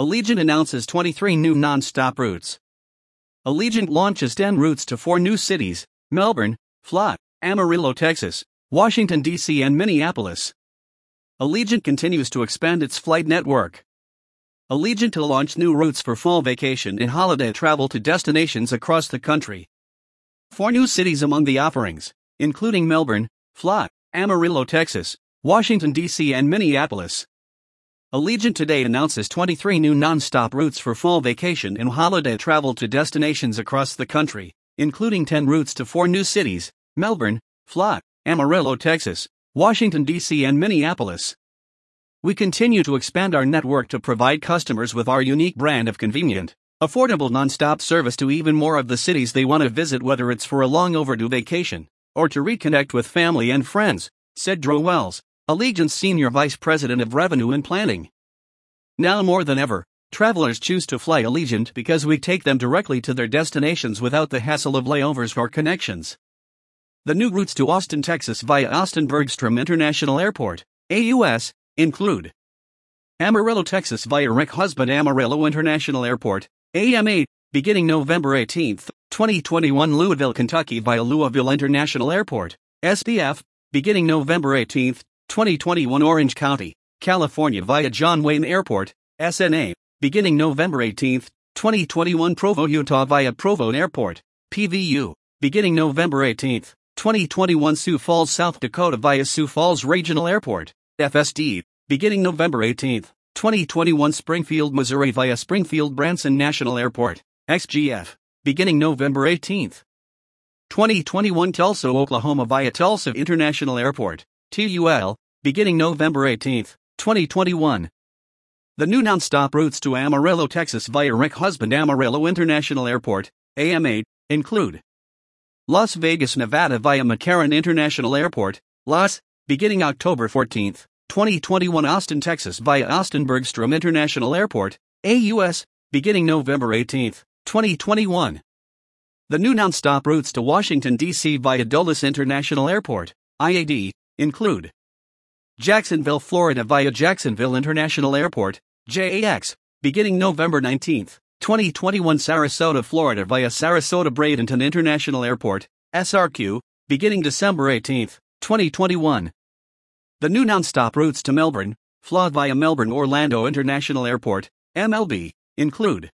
Allegiant announces 23 new non-stop routes. Allegiant launches 10 routes to four new cities Melbourne, Fla, Amarillo, Texas, Washington, D.C., and Minneapolis. Allegiant continues to expand its flight network. Allegiant to launch new routes for fall vacation and holiday travel to destinations across the country. Four new cities among the offerings, including Melbourne, Fla, Amarillo, Texas, Washington, D.C., and Minneapolis. Allegiant today announces 23 new non-stop routes for fall vacation and holiday travel to destinations across the country, including 10 routes to four new cities Melbourne, Fla, Amarillo, Texas, Washington, D.C., and Minneapolis. We continue to expand our network to provide customers with our unique brand of convenient, affordable non-stop service to even more of the cities they want to visit whether it's for a long overdue vacation or to reconnect with family and friends, said Drew Wells, Allegiant's Senior Vice President of Revenue and Planning. Now more than ever, travelers choose to fly Allegiant because we take them directly to their destinations without the hassle of layovers or connections. The new routes to Austin, Texas via Austin Bergstrom International Airport, AUS, include Amarillo, Texas via Rick Husband Amarillo International Airport, AMA, beginning November 18, 2021 Louisville, Kentucky via Louisville International Airport, SDF, beginning November 18, 2021 Orange County, California via John Wayne Airport, SNA, beginning November 18, 2021 Provo, Utah via Provo Airport, PVU, beginning November 18, 2021 Sioux Falls, South Dakota via Sioux Falls Regional Airport, FSD, beginning November 18, 2021 Springfield, Missouri via Springfield Branson National Airport, SGF, beginning November 18, 2021 Tulsa, Oklahoma via Tulsa International Airport, TUL, beginning November 18, 2021. The new non-stop routes to Amarillo, Texas via Rick Husband Amarillo International Airport, AMA, include Las Vegas, Nevada via McCarran International Airport, LAS, beginning October 14, 2021 Austin, Texas via Austin Bergstrom International Airport, AUS, beginning November 18, 2021. The new non-stop routes to Washington, D.C. via Dulles International Airport, IAD, include Jacksonville, Florida via Jacksonville International Airport, JAX, beginning November 19, 2021 Sarasota, Florida via Sarasota Bradenton International Airport, SRQ, beginning December 18, 2021. The new non-stop routes to Melbourne, Fla via Melbourne Orlando International Airport, MLB, include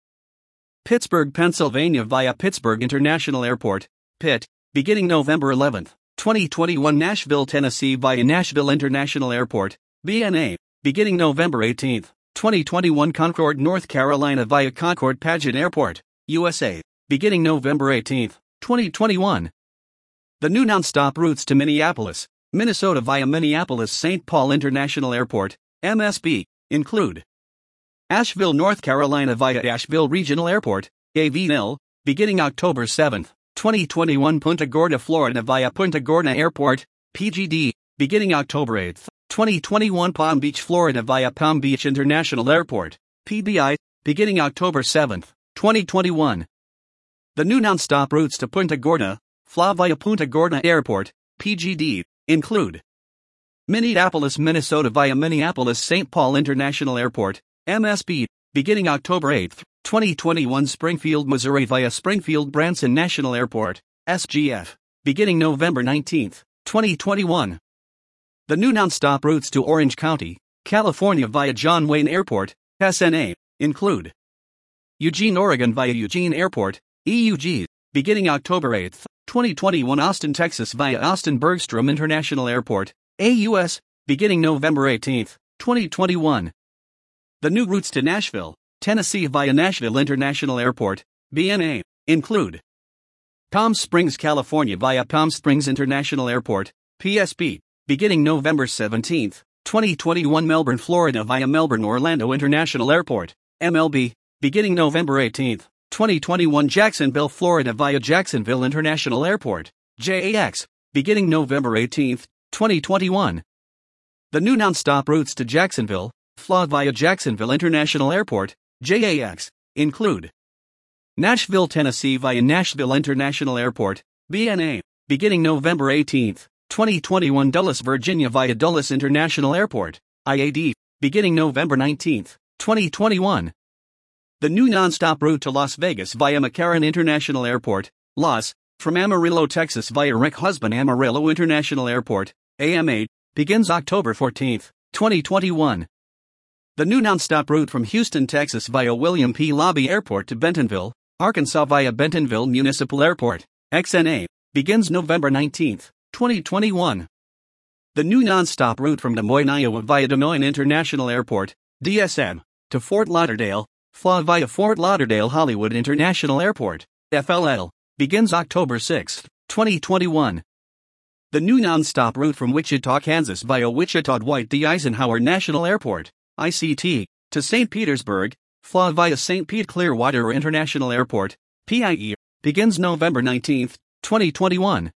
Pittsburgh, Pennsylvania via Pittsburgh International Airport, PIT, beginning November 11, 2021 Nashville, Tennessee via Nashville International Airport, BNA, beginning November 18, 2021 Concord, North Carolina via Concord Padgett Airport, USA, beginning November 18, 2021. The new non-stop routes to Minneapolis, Minnesota via Minneapolis St. Paul International Airport, MSP, include Asheville, North Carolina via Asheville Regional Airport, AVNIL, beginning October 7, 2021 Punta Gorda, Florida via Punta Gorda Airport, PGD, beginning October 8, 2021 Palm Beach, Florida via Palm Beach International Airport, PBI, beginning October 7, 2021. The new non-stop routes to Punta Gorda, Fla via Punta Gorda Airport, PGD, include Minneapolis, Minnesota via Minneapolis St. Paul International Airport, MSP, beginning October 8, 2021 Springfield, Missouri via Springfield Branson National Airport, SGF, beginning November 19, 2021. The new non-stop routes to Orange County, California via John Wayne Airport, SNA, include Eugene, Oregon via Eugene Airport, EUG, beginning October 8, 2021 Austin, Texas via Austin Bergstrom International Airport, AUS, beginning November 18, 2021. The new routes to Nashville, Tennessee via Nashville International Airport, BNA, include Palm Springs, California via Palm Springs International Airport, PSP, beginning November 17, 2021 Melbourne, Florida via Melbourne Orlando International Airport, MLB, beginning November 18, 2021 Jacksonville, Florida via Jacksonville International Airport, JAX, beginning November 18, 2021. The new non-stop routes to Jacksonville, Fla via Jacksonville International Airport, JAX, include Nashville, Tennessee via Nashville International Airport, BNA, beginning November 18, 2021 Dulles, Virginia via Dulles International Airport, IAD, beginning November 19, 2021. The new nonstop route to Las Vegas via McCarran International Airport, Las, from Amarillo, Texas via Rick Husband Amarillo International Airport, AMA, begins October 14, 2021. The new nonstop route from Houston, Texas via William P. Hobby Airport to Bentonville, Arkansas via Bentonville Municipal Airport, XNA, begins November 19, 2021. The new nonstop route from Des Moines, Iowa via Des Moines International Airport, DSM, to Fort Lauderdale, FLA via Fort Lauderdale Hollywood International Airport, FLL, begins October 6, 2021. The new nonstop route from Wichita, Kansas via Wichita Dwight D. Eisenhower National Airport, ICT, to St. Petersburg, FLA via St. Pete Clearwater International Airport, PIE, begins November 19, 2021.